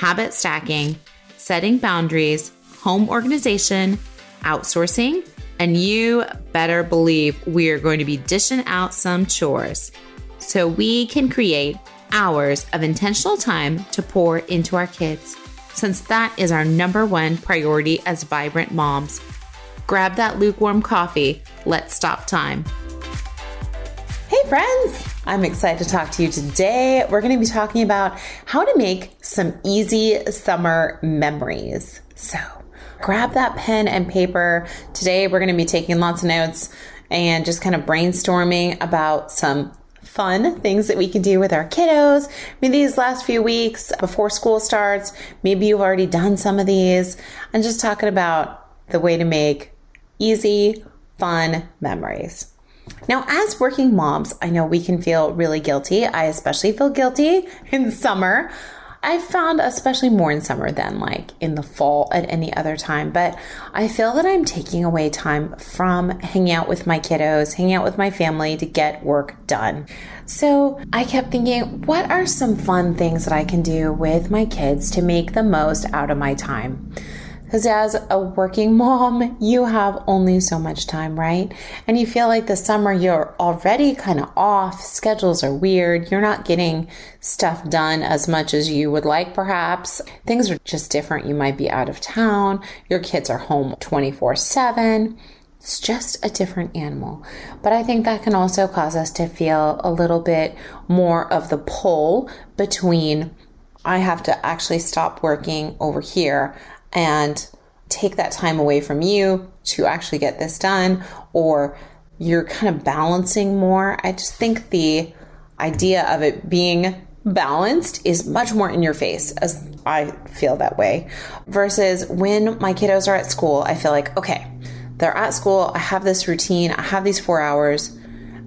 habit stacking, setting boundaries, home organization, outsourcing, and you better believe we are going to be dishing out some chores so we can create hours of intentional time to pour into our kids, since that is our number one priority as vibrant moms. Grab that lukewarm coffee. Let's stop time. Hey, friends! I'm excited to talk to you today. We're going to be talking about how to make some easy summer memories. So, grab that pen and paper. Today, we're going to be taking lots of notes and just kind of brainstorming about some fun things that we can do with our kiddos. I mean, these last few weeks before school starts, maybe you've already done some of these. I'm just talking about the way to make easy, fun memories. Now, as working moms, I know we can feel really guilty. I especially feel guilty in summer. I've found, especially more in summer than like in the fall at any other time, but I feel that I'm taking away time from hanging out with my kiddos, hanging out with my family to get work done. So I kept thinking, what are some fun things that I can do with my kids to make the most out of my time? Because as a working mom, you have only so much time, right? And you feel like the summer you're already kind of off, schedules are weird, you're not getting stuff done as much as you would like, perhaps. Things are just different. You might be out of town, your kids are home 24 7. It's just a different animal. But I think that can also cause us to feel a little bit more of the pull between I have to actually stop working over here and take that time away from you to actually get this done, or you're kind of balancing more. I just think the idea of it being balanced is much more in your face as I feel that way versus when my kiddos are at school, I feel like, okay, they're at school, I have this routine, I have these four hours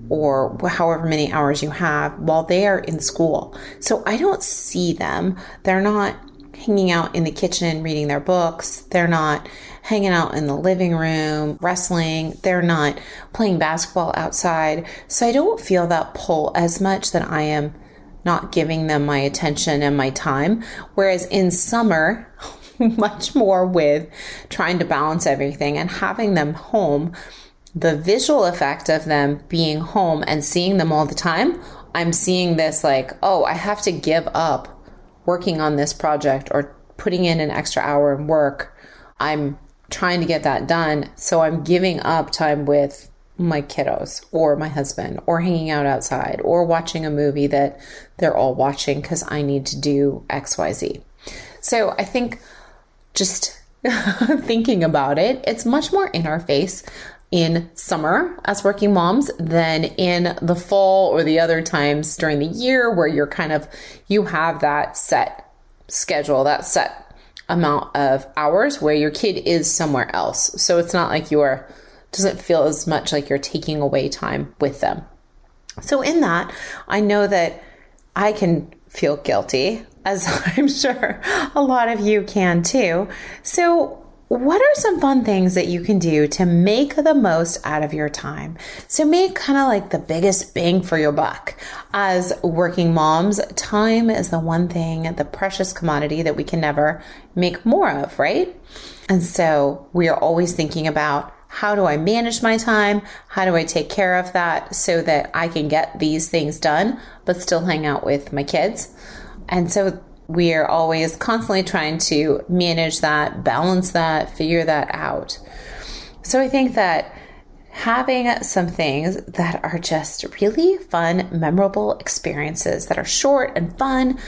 or however many hours you have while they are in school. So I don't see them. They're not hanging out in the kitchen reading their books. They're not hanging out in the living room wrestling. They're not playing basketball outside. So I don't feel that pull as much that I am not giving them my attention and my time. Whereas in summer, much more with trying to balance everything and having them home, the visual effect of them being home and seeing them all the time, I'm seeing this like, oh, I have to give up working on this project or putting in an extra hour of work. I'm trying to get that done. So I'm giving up time with my kiddos or my husband or hanging out outside or watching a movie that they're all watching because I need to do XYZ. So I think just thinking about it, it's much more in our face in summer as working moms than in the fall or the other times during the year where you're kind of you have that set schedule, that set amount of hours where your kid is somewhere else. So it's not like you're doesn't feel as much like you're taking away time with them. So in that, I know that I can feel guilty as I'm sure a lot of you can too. So what are some fun things that you can do to make the most out of your time? So make kind of like the biggest bang for your buck. As working moms, time is the one thing, the precious commodity that we can never make more of, right? And so we are always thinking about how do I manage my time? How do I take care of that so that I can get these things done, but still hang out with my kids? And so we are always constantly trying to manage that, balance that, figure that out. So I think that having some things that are just really fun, memorable experiences that are short and fun,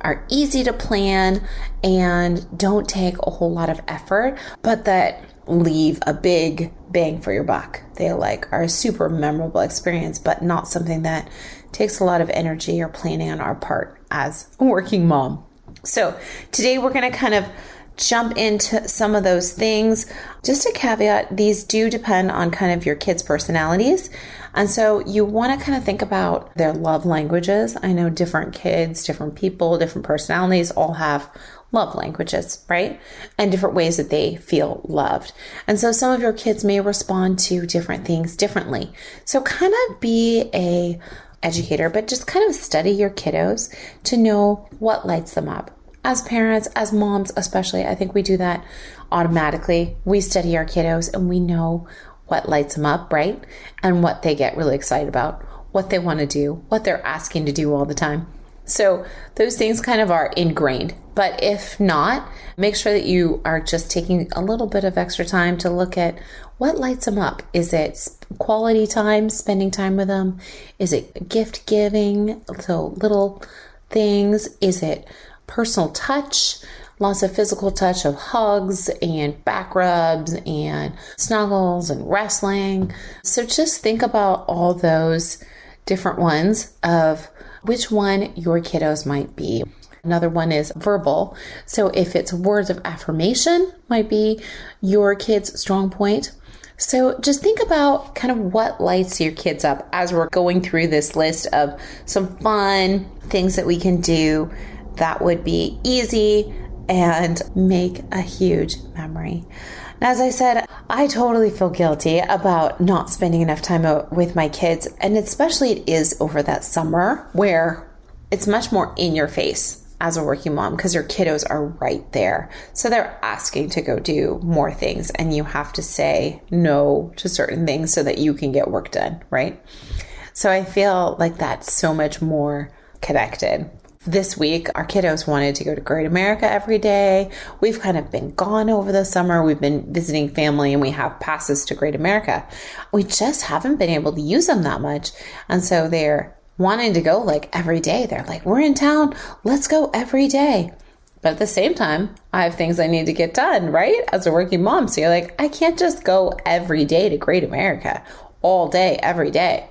are easy to plan, and don't take a whole lot of effort, but that leave a big bang for your buck. They like are a super memorable experience, but not something that takes a lot of energy or planning on our part as a working mom. So today we're going to kind of jump into some of those things. Just a caveat, these do depend on kind of your kids' personalities. And so you want to kind of think about their love languages. I know different kids, different people, different personalities all have love languages, right? And different ways that they feel loved. And so some of your kids may respond to different things differently. So kind of be a educator, but just kind of study your kiddos to know what lights them up. As parents, as moms, especially, I think we do that automatically. We study our kiddos and we know what lights them up, right? And what they get really excited about, what they want to do, what they're asking to do all the time. So those things kind of are ingrained. But if not, make sure that you are just taking a little bit of extra time to look at what lights them up. Is it quality time, spending time with them? Is it gift giving? So little things. Is it personal touch? Lots of physical touch of hugs and back rubs and snuggles and wrestling. So just think about all those different ones of which one your kiddos might be. Another one is verbal. So if it's words of affirmation, might be your kid's strong point. So just think about kind of what lights your kids up as we're going through this list of some fun things that we can do that would be easy and make a huge memory. As I said, I totally feel guilty about not spending enough time with my kids, and especially it is over that summer where it's much more in your face as a working mom because your kiddos are right there. So they're asking to go do more things, and you have to say no to certain things so that you can get work done, right? So I feel like that's so much more connected this week, our kiddos wanted to go to Great America every day. We've kind of been gone over the summer. We've been visiting family and we have passes to Great America. We just haven't been able to use them that much. And so they're wanting to go like every day. They're like, we're in town. Let's go every day. But at the same time, I have things I need to get done, right? As a working mom. So you're like, I can't just go every day to Great America all day, every day.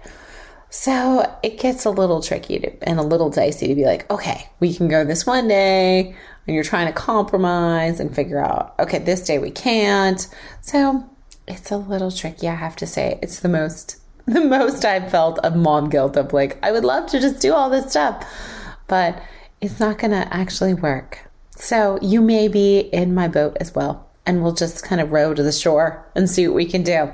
So it gets a little tricky to, and a little dicey to be like, okay, we can go this one day, and you're trying to compromise and figure out, okay, this day we can't. So it's a little tricky, I have to say. It's the most the most I've felt of mom guilt of like, I would love to just do all this stuff, but it's not gonna actually work. So you may be in my boat as well and we'll just kind of row to the shore and see what we can do.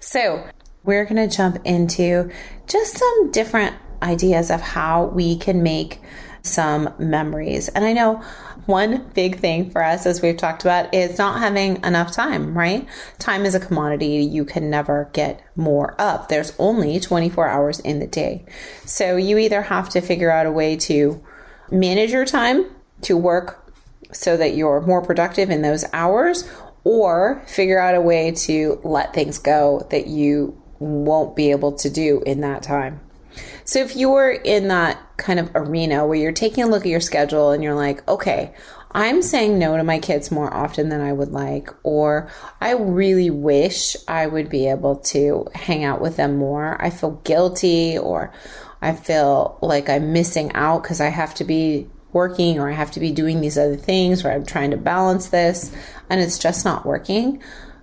So, we're going to jump into just some different ideas of how we can make some memories. And I know one big thing for us, as we've talked about, is not having enough time, right? Time is a commodity you can never get more of. There's only 24 hours in the day. So you either have to figure out a way to manage your time to work so that you're more productive in those hours or figure out a way to let things go that you won't be able to do in that time. So if you're in that kind of arena where you're taking a look at your schedule and you're like, okay, I'm saying no to my kids more often than I would like, or I really wish I would be able to hang out with them more. I feel guilty, or I feel like I'm missing out because I have to be working or I have to be doing these other things, or I'm trying to balance this and it's just not working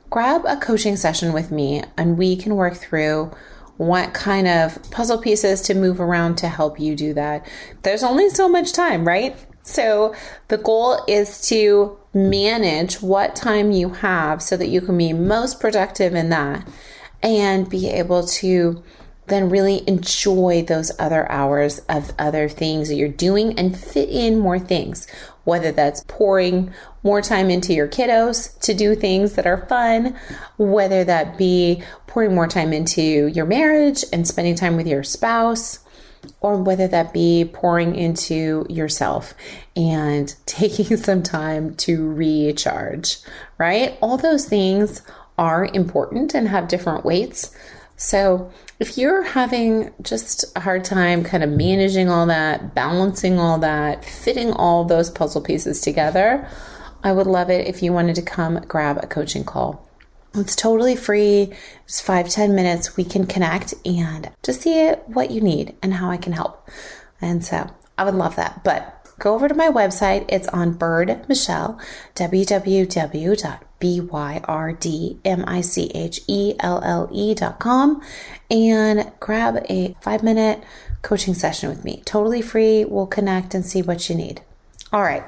grab a coaching session with me and we can work through what kind of puzzle pieces to move around to help you do that. There's only so much time, right? So the goal is to manage what time you have so that you can be most productive in that and be able to then really enjoy those other hours of other things that you're doing and fit in more things, whether that's pouring more time into your kiddos to do things that are fun, whether that be pouring more time into your marriage and spending time with your spouse, or whether that be pouring into yourself and taking some time to recharge, right? All those things are important and have different weights. So, if you're having just a hard time kind of managing all that, balancing all that, fitting all those puzzle pieces together, I would love it if you wanted to come grab a coaching call. It's totally free. It's five ten minutes. We can connect and just see what you need and how I can help. And so I would love that. But go over to my website. It's on Byrd Michelle, www.byrd.michelle.com, and grab a five minute coaching session with me. Totally free. We'll connect and see what you need. All right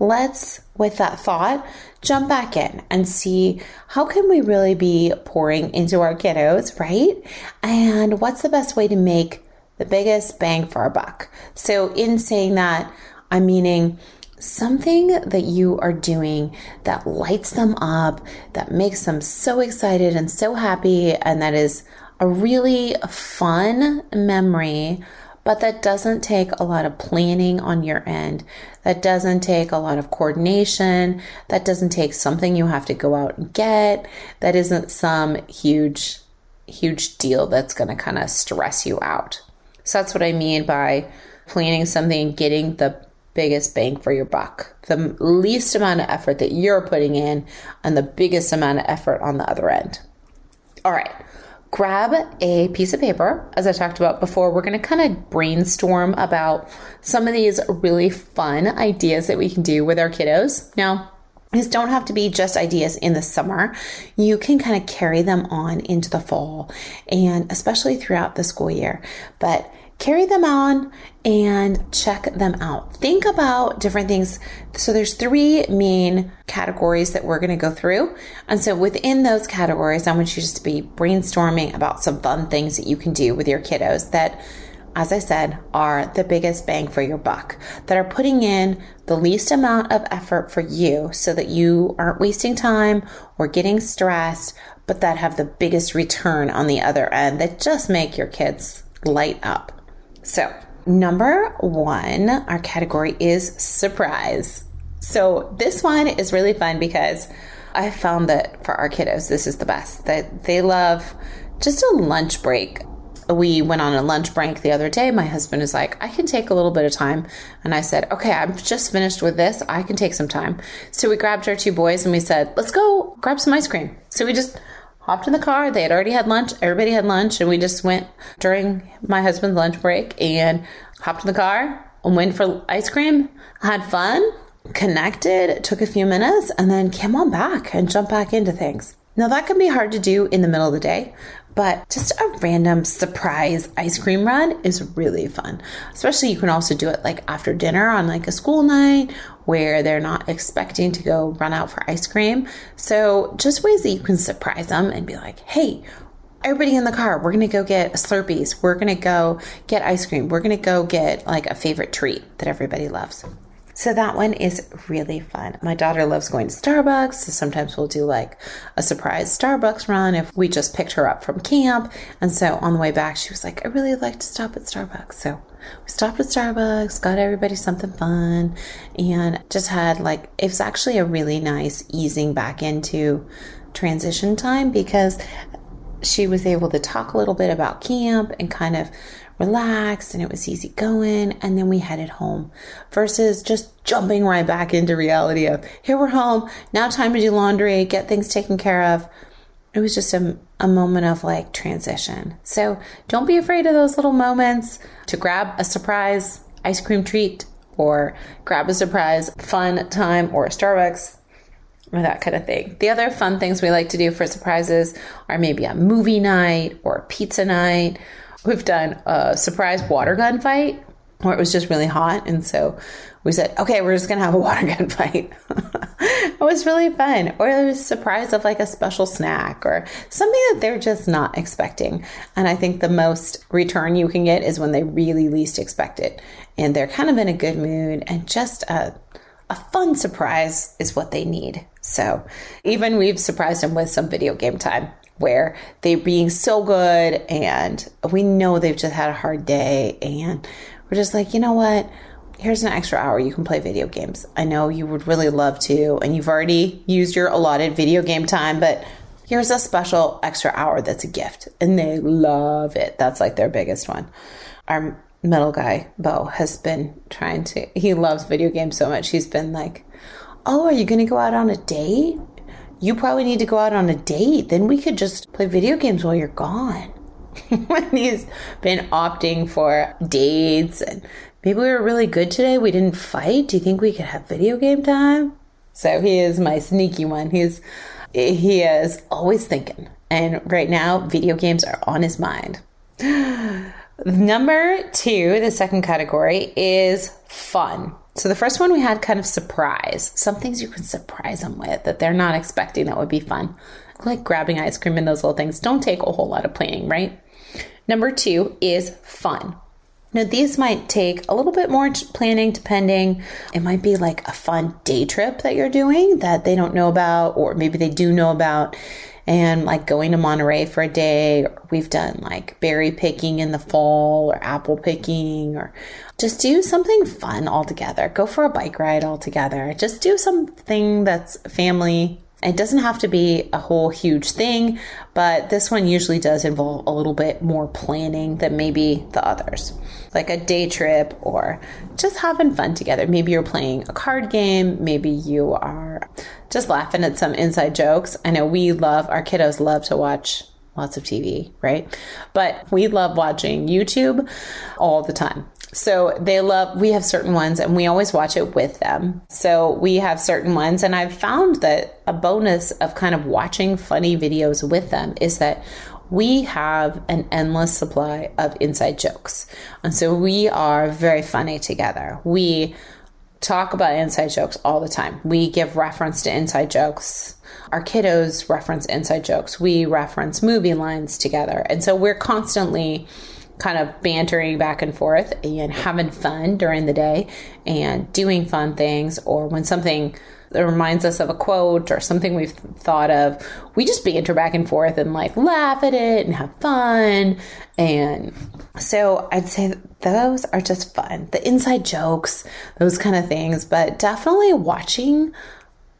let's with that thought jump back in and see how can we really be pouring into our kiddos right and what's the best way to make the biggest bang for our buck so in saying that i'm meaning something that you are doing that lights them up that makes them so excited and so happy and that is a really fun memory but that doesn't take a lot of planning on your end. That doesn't take a lot of coordination. That doesn't take something you have to go out and get. That isn't some huge, huge deal that's going to kind of stress you out. So that's what I mean by planning something, getting the biggest bang for your buck, the least amount of effort that you're putting in, and the biggest amount of effort on the other end. All right grab a piece of paper. As I talked about before, we're going to kind of brainstorm about some of these really fun ideas that we can do with our kiddos. Now, these don't have to be just ideas in the summer. You can kind of carry them on into the fall and especially throughout the school year. But carry them on and check them out. Think about different things. So there's three main categories that we're going to go through. And so within those categories, I want you just to be brainstorming about some fun things that you can do with your kiddos that as I said, are the biggest bang for your buck, that are putting in the least amount of effort for you so that you aren't wasting time or getting stressed, but that have the biggest return on the other end that just make your kids light up. So, number one, our category is surprise. So, this one is really fun because I found that for our kiddos, this is the best. That they love just a lunch break. We went on a lunch break the other day. My husband is like, I can take a little bit of time. And I said, Okay, I'm just finished with this. I can take some time. So we grabbed our two boys and we said, Let's go grab some ice cream. So we just hopped in the car. They had already had lunch. Everybody had lunch. And we just went during my husband's lunch break and hopped in the car and went for ice cream, had fun, connected, took a few minutes, and then came on back and jumped back into things. Now, that can be hard to do in the middle of the day, but just a random surprise ice cream run is really fun. Especially, you can also do it like after dinner on like a school night where they're not expecting to go run out for ice cream. So, just ways that you can surprise them and be like, hey, everybody in the car, we're to go get Slurpees. We're to go get ice cream. We're to go get like a favorite treat that everybody loves. So that one is really fun. My daughter loves going to Starbucks. So sometimes we'll do like a surprise Starbucks run if we just picked her up from camp. And so on the way back, she was like, I really like to stop at Starbucks. So we stopped at Starbucks, got everybody something fun, and just had like, it was actually a really nice easing back into transition time because she was able to talk a little bit about camp and kind of relaxed and it was easy going. And then we headed home versus just jumping right back into reality of here we're home. Now time to do laundry, get things taken care of. It was just a, a moment of like transition. So don't be afraid of those little moments to grab a surprise ice cream treat or grab a surprise fun time or a Starbucks or that kind of thing. The other fun things we like to do for surprises are maybe a movie night or pizza night We've done a surprise water gun fight where it was just really hot. And so we said, okay, we're just going to have a water gun fight. it was really fun. Or there was a surprise of like a special snack or something that they're just not expecting. And I think the most return you can get is when they really least expect it. And they're kind of in a good mood and just a, a fun surprise is what they need. So even we've surprised them with some video game time where they're being so good and we know they've just had a hard day and we're just like, you know what? Here's an extra hour you can play video games. I know you would really love to, and you've already used your allotted video game time, but here's a special extra hour that's a gift. And they love it. That's like their biggest one. Our middle guy, Bo, has been trying to, he loves video games so much. He's been like, Oh, are you going to go out on a date? You probably need to go out on a date. Then we could just play video games while you're gone. he's been opting for dates and maybe we were really good today. We didn't fight. Do you think we could have video game time? So he is my sneaky one. He's he is always thinking. And right now, video games are on his mind. Number two, the second category is fun. So the first one we had kind of surprise. Some things you can surprise them with that they're not expecting that would be fun. Like grabbing ice cream and those little things. Don't take a whole lot of planning, right? Number two is fun. Now, these might take a little bit more planning depending. It might be like a fun day trip that you're doing that they don't know about, or maybe they do know about and like going to Monterey for a day. We've done like berry picking in the fall or apple picking or just do something fun all together. Go for a bike ride all together. Just do something that's family it doesn't have to be a whole huge thing, but this one usually does involve a little bit more planning than maybe the others, like a day trip or just having fun together. Maybe you're playing a card game, maybe you are just laughing at some inside jokes. I know we love, our kiddos love to watch lots of TV, right? But we love watching YouTube all the time. So they love, we have certain ones and we always watch it with them. So we have certain ones. And I've found that a bonus of kind of watching funny videos with them is that we have an endless supply of inside jokes. And so we are very funny together. We talk about inside jokes all the time. We give reference to inside jokes. Our kiddos reference inside jokes. We reference movie lines together. And so we're constantly kind of bantering back and forth and having fun during the day and doing fun things or when something that reminds us of a quote or something we've thought of we just banter back and forth and like laugh at it and have fun. And so i'd say those are just fun. The inside jokes those kind of things but definitely watching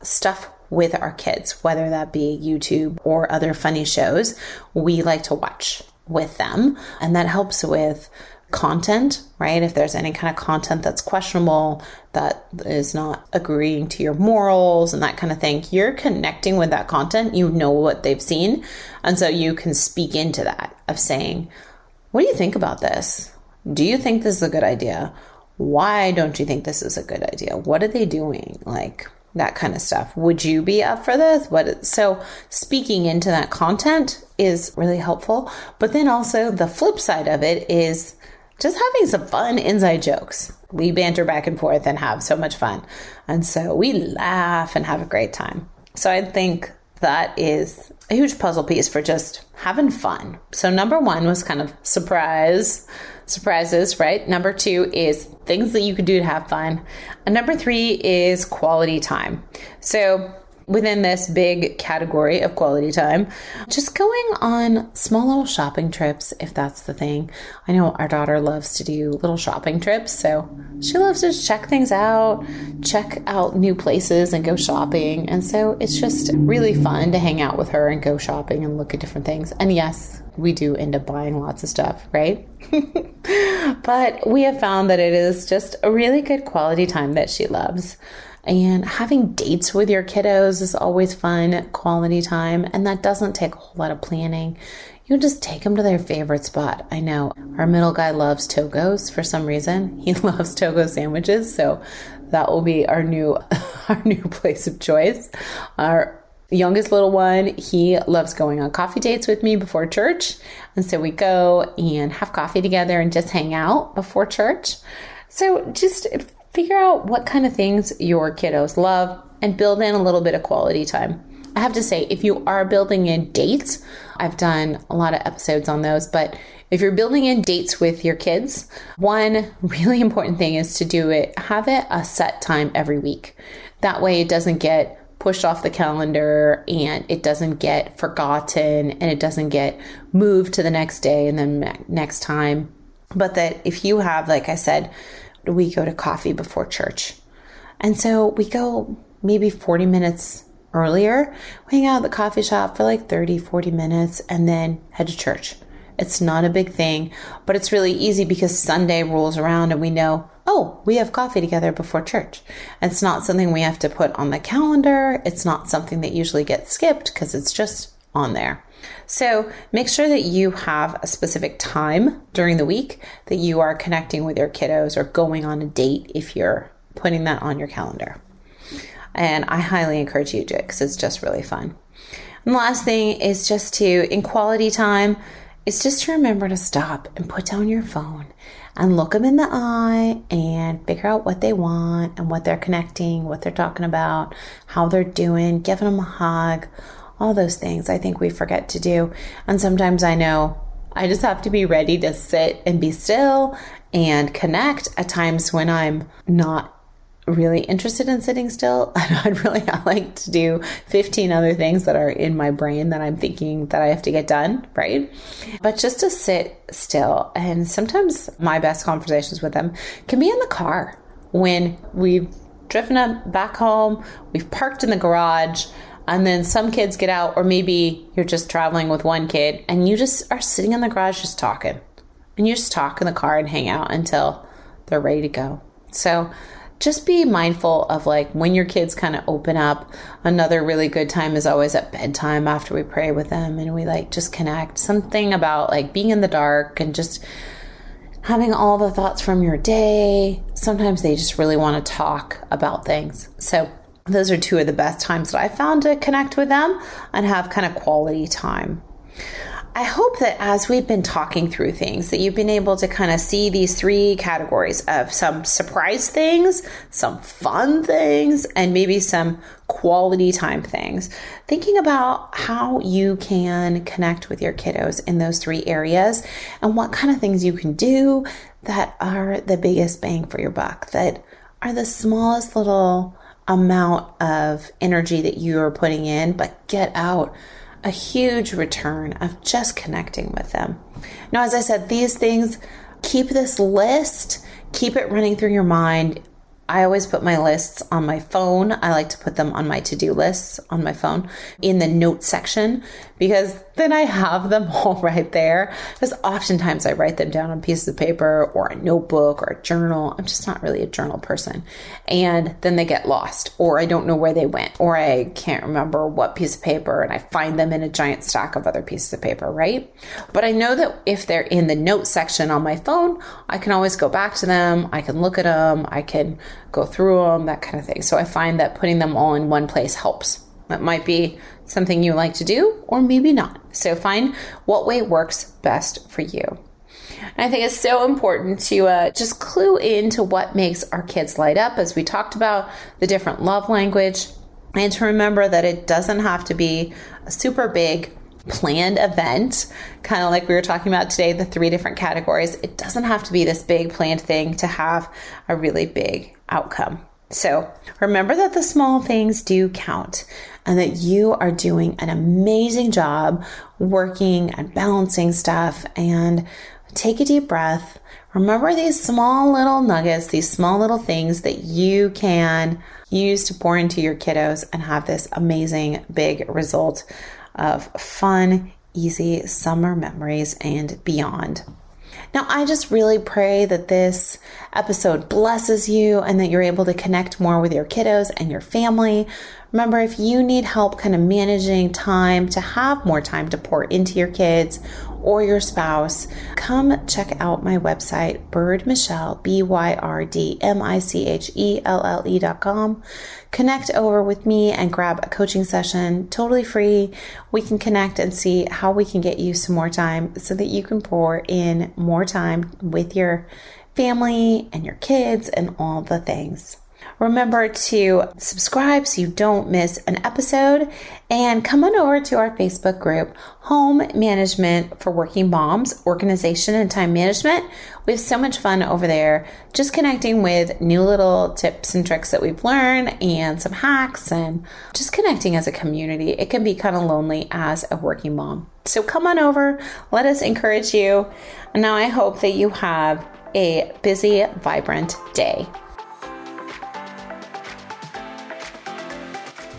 stuff with our kids whether that be youtube or other funny shows we like to watch with them. And that helps with content, right? If there's any kind of content that's questionable, that is not agreeing to your morals and that kind of thing, you're connecting with that content. You know what they've seen. And so you can speak into that of saying, What do you think about this? Do you think this is a good idea? Why don't you think this is a good idea? What are they doing? Like, that kind of stuff. Would you be up for this? What so speaking into that content is really helpful. But then also the flip side of it is just having some fun inside jokes. We banter back and forth and have so much fun. And so we laugh and have a great time. So I think that is a huge puzzle piece for just having fun. So number 1 was kind of surprise surprises, right? Number two is things that you could do to have fun. And number three is quality time. So within this big category of quality time, just going on small little shopping trips, if that's the thing. I know our daughter loves to do little shopping trips, so she loves to check things out, check out new places, and go shopping. And so it's just really fun to hang out with her and go shopping and look at different things. And yes, we do end up buying lots of stuff, right? but we have found that it is just a really good quality time that she loves. And having dates with your kiddos is always fun, quality time, and that doesn't take a whole lot of planning. You just take them to their favorite spot. I know our middle guy loves Togos for some reason. He loves Togo sandwiches, so that will be our new our new place of choice. Our youngest little one, he loves going on coffee dates with me before church. And so we go and have coffee together and just hang out before church. So just figure out what kind of things your kiddos love and build in a little bit of quality time. I have to say, if you are building in dates, I've done a lot of episodes on those, but if you're building in dates with your kids, one really important thing is to do it, have it a set time every week. That way it doesn't get pushed off the calendar and it doesn't get forgotten and it doesn't get moved to the next day and then next time. But that if you have, like I said, we go to coffee before church. And so we go maybe 40 minutes earlier, we hang out at the coffee shop for like 30, 40 minutes and then head to church. It's not a big thing, but it's really easy because Sunday rolls around and we know, oh, we have coffee together before church. It's not something we have to put on the calendar. It's not something that usually gets skipped because it's just on there. So make sure that you have a specific time during the week that you are connecting with your kiddos or going on a date if you're putting that on your calendar. And I highly encourage you to because it's just really fun. And the last thing is just to, in quality time, is just to remember to stop and put down your phone and look them in the eye and figure out what they want and what they're connecting, what they're talking about, how they're doing, giving them a hug, all those things I think we forget to do. And sometimes I know I just have to be ready to sit and be still and connect at times when I'm not really interested in sitting still. and I'd really like to do 15 other things that are in my brain that I'm thinking that I have to get done, right? But just to sit still. And sometimes my best conversations with them can be in the car when we've driven up back home, we've parked in the garage, and then some kids get out, or maybe you're just traveling with one kid and you just are sitting in the garage just talking. And you just talk in the car and hang out until they're ready to go. So, just be mindful of like when your kids kind of open up. Another really good time is always at bedtime after we pray with them and we like just connect. Something about like being in the dark and just having all the thoughts from your day. Sometimes they just really want to talk about things. So, those are two of the best times that I found to connect with them and have kind of quality time. I hope that as we've been talking through things, that you've been able to kind of see these three categories of some surprise things, some fun things, and maybe some quality time things. Thinking about how you can connect with your kiddos in those three areas and what kind of things you can do that are the biggest bang for your buck, that are the smallest little amount of energy that you are putting in, but get out a huge return of just connecting with them. Now, as I said, these things keep this list, keep it running through your mind. I always put my lists on my phone. I like to put them on my to do lists on my phone in the notes section because then I have them all right there. Because oftentimes I write them down on pieces of paper or a notebook or a journal. I'm just not really a journal person. And then they get lost, or I don't know where they went, or I can't remember what piece of paper, and I find them in a giant stack of other pieces of paper, right? But I know that if they're in the notes section on my phone, I can always go back to them. I can look at them. I can go through them, that kind of thing. So I find that putting them all in one place helps. That might be something you like to do, or maybe not. So find what way works best for you. And I think it's so important to uh, just clue into what makes our kids light up, as we talked about the different love language, and to remember that it doesn't have to be a super big planned event, kind of like we were talking about today, the three different categories. It doesn't have to be this big planned thing to have a really big outcome. So remember that the small things do count and that you are doing an amazing job working and balancing stuff. And take a deep breath. Remember these small little nuggets, these small little things that you can use to pour into your kiddos and have this amazing big result of fun, easy summer memories and beyond. Now, I just really pray that this episode blesses you and that you're able to connect more with your kiddos and your family. Remember, if you need help kind of managing time to have more time to pour into your kids or your spouse, come check out my website, Byrd Michelle, B Y R D M I C H E L L E dot com. Connect over with me and grab a coaching session totally free. We can connect and see how we can get you some more time so that you can pour in more time with your family and your kids and all the things. Remember to subscribe so you don't miss an episode and come on over to our Facebook group, Home Management for Working Moms, Organization and Time Management. We have so much fun over there, just connecting with new little tips and tricks that we've learned and some hacks and just connecting as a community. It can be kind of lonely as a working mom. So come on over, let us encourage you. And now I hope that you have a busy, vibrant day.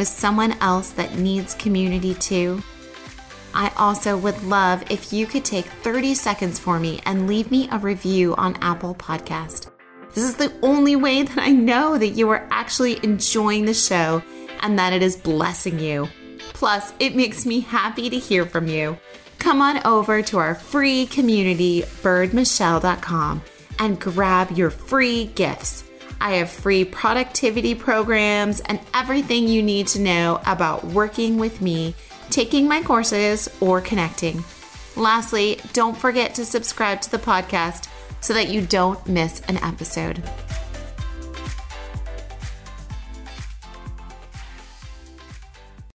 with someone else that needs community too? I also would love if you could take 30 seconds for me and leave me a review on Apple Podcast. This is the only way that I know that you are actually enjoying the show and that it is blessing you. Plus, it makes me happy to hear from you. Come on over to our free community, byrdmichelle.com, and grab your free gifts. I have free productivity programs and everything you need to know about working with me, taking my courses, or connecting. Lastly, don't forget to subscribe to the podcast so that you don't miss an episode.